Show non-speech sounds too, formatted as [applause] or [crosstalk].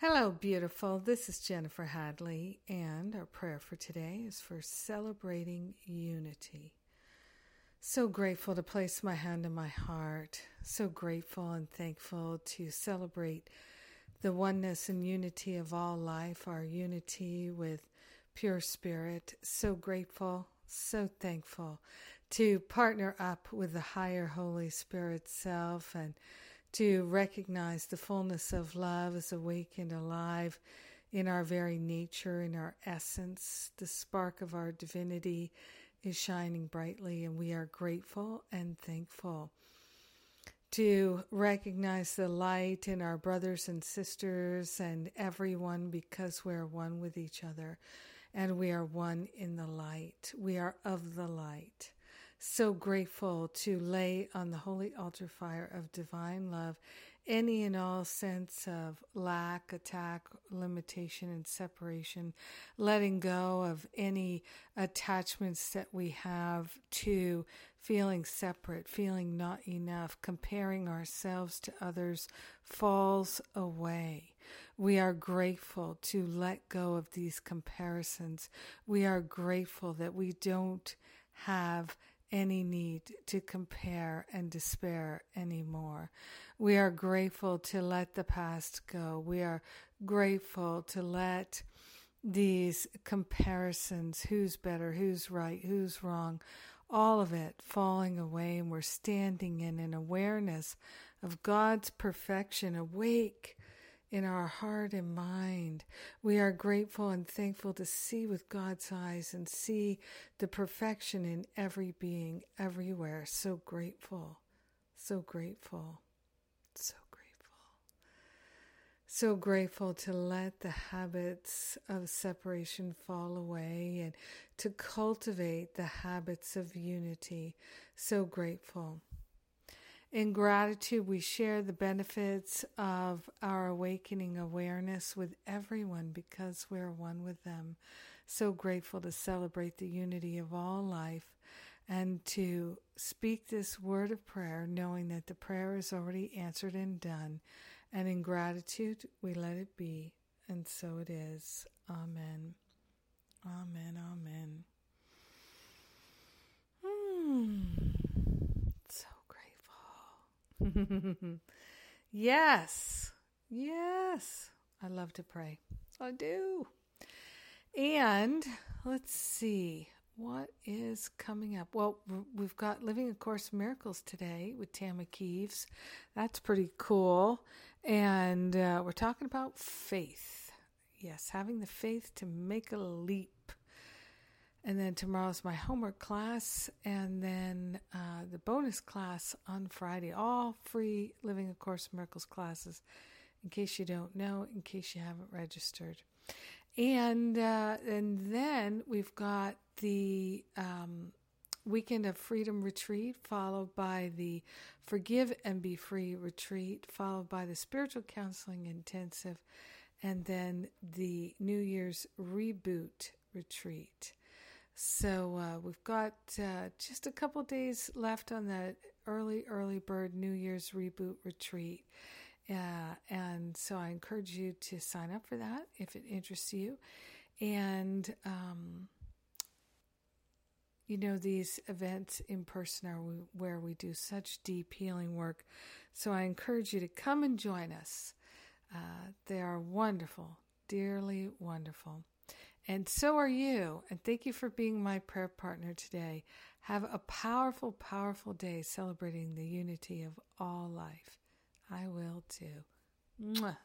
Hello, beautiful. This is Jennifer Hadley, and our prayer for today is for celebrating unity. So grateful to place my hand on my heart. So grateful and thankful to celebrate the oneness and unity of all life, our unity with pure spirit. So grateful, so thankful to partner up with the higher Holy Spirit self and to recognize the fullness of love is awakened alive in our very nature, in our essence. The spark of our divinity is shining brightly, and we are grateful and thankful to recognize the light in our brothers and sisters and everyone because we're one with each other and we are one in the light. We are of the light so grateful to lay on the holy altar fire of divine love any and all sense of lack, attack, limitation, and separation, letting go of any attachments that we have to feeling separate, feeling not enough, comparing ourselves to others falls away. We are grateful to let go of these comparisons. We are grateful that we don't have any need to compare and despair anymore. We are grateful to let the past go. We are grateful to let these comparisons who's better, who's right, who's wrong, all of it falling away, and we're standing in an awareness of God's perfection, awake in our heart and mind. We are grateful and thankful to see with God's eyes and see the perfection in every being, everywhere. So grateful, so grateful, so grateful. So grateful to let the habits of separation fall away and to cultivate the habits of unity. So grateful. In gratitude, we share the benefits of our awakening awareness with everyone because we're one with them. So grateful to celebrate the unity of all life and to speak this word of prayer, knowing that the prayer is already answered and done. And in gratitude, we let it be. And so it is. Amen. Amen. Amen. [laughs] yes, yes, I love to pray. I do. And let's see what is coming up. Well, we've got Living a Course Miracles today with Tama Kieves. That's pretty cool. And uh, we're talking about faith. Yes, having the faith to make a leap and then tomorrow's my homework class, and then uh, the bonus class on Friday. All free Living A Course Miracles classes, in case you don't know, in case you haven't registered. And uh, and then we've got the um, Weekend of Freedom retreat, followed by the Forgive and Be Free retreat, followed by the Spiritual Counseling Intensive, and then the New Year's Reboot retreat. So uh, we've got uh, just a couple days left on that early, early bird New Year's reboot retreat. Uh, and so I encourage you to sign up for that if it interests you. And, um, you know, these events in person are where we do such deep healing work. So I encourage you to come and join us. Uh, they are wonderful, dearly wonderful. And so are you. And thank you for being my prayer partner today. Have a powerful, powerful day celebrating the unity of all life. I will too. Mwah.